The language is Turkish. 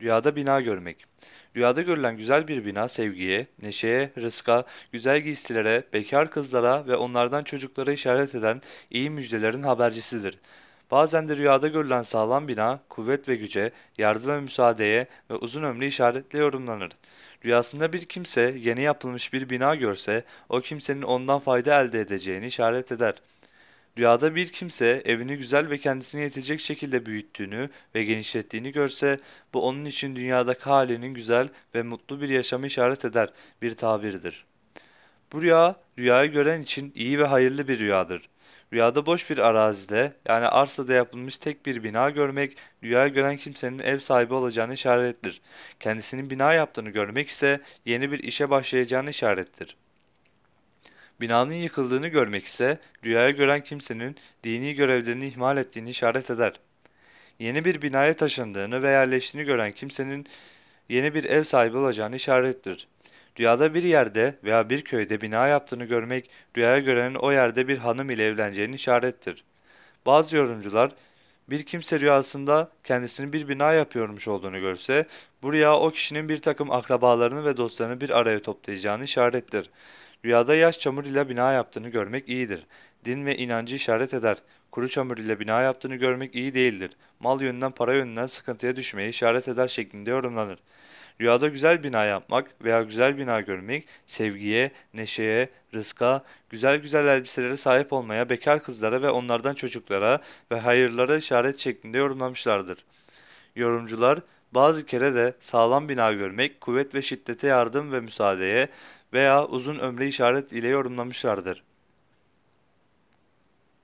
Rüyada bina görmek. Rüyada görülen güzel bir bina sevgiye, neşeye, rızka, güzel giysilere, bekar kızlara ve onlardan çocuklara işaret eden iyi müjdelerin habercisidir. Bazen de rüyada görülen sağlam bina, kuvvet ve güce, yardım ve müsaadeye ve uzun ömrü işaretle yorumlanır. Rüyasında bir kimse yeni yapılmış bir bina görse, o kimsenin ondan fayda elde edeceğini işaret eder. Rüyada bir kimse evini güzel ve kendisine yetecek şekilde büyüttüğünü ve genişlettiğini görse, bu onun için dünyadaki halinin güzel ve mutlu bir yaşamı işaret eder bir tabirdir. Bu rüya, rüyayı gören için iyi ve hayırlı bir rüyadır. Rüyada boş bir arazide, yani arsada yapılmış tek bir bina görmek, rüyayı gören kimsenin ev sahibi olacağını işarettir. Kendisinin bina yaptığını görmek ise yeni bir işe başlayacağını işarettir. Binanın yıkıldığını görmek ise rüyaya gören kimsenin dini görevlerini ihmal ettiğini işaret eder. Yeni bir binaya taşındığını ve yerleştiğini gören kimsenin yeni bir ev sahibi olacağını işarettir. Rüyada bir yerde veya bir köyde bina yaptığını görmek, rüyaya görenin o yerde bir hanım ile evleneceğini işarettir. Bazı yorumcular, bir kimse rüyasında kendisinin bir bina yapıyormuş olduğunu görse, bu rüya o kişinin bir takım akrabalarını ve dostlarını bir araya toplayacağını işarettir. Rüyada yaş çamur ile bina yaptığını görmek iyidir. Din ve inancı işaret eder. Kuru çamur ile bina yaptığını görmek iyi değildir. Mal yönünden para yönünden sıkıntıya düşmeye işaret eder şeklinde yorumlanır. Rüyada güzel bina yapmak veya güzel bina görmek, sevgiye, neşeye, rızka, güzel güzel elbiselere sahip olmaya, bekar kızlara ve onlardan çocuklara ve hayırlara işaret şeklinde yorumlamışlardır. Yorumcular bazı kere de sağlam bina görmek, kuvvet ve şiddete yardım ve müsaadeye veya uzun ömre işaret ile yorumlamışlardır.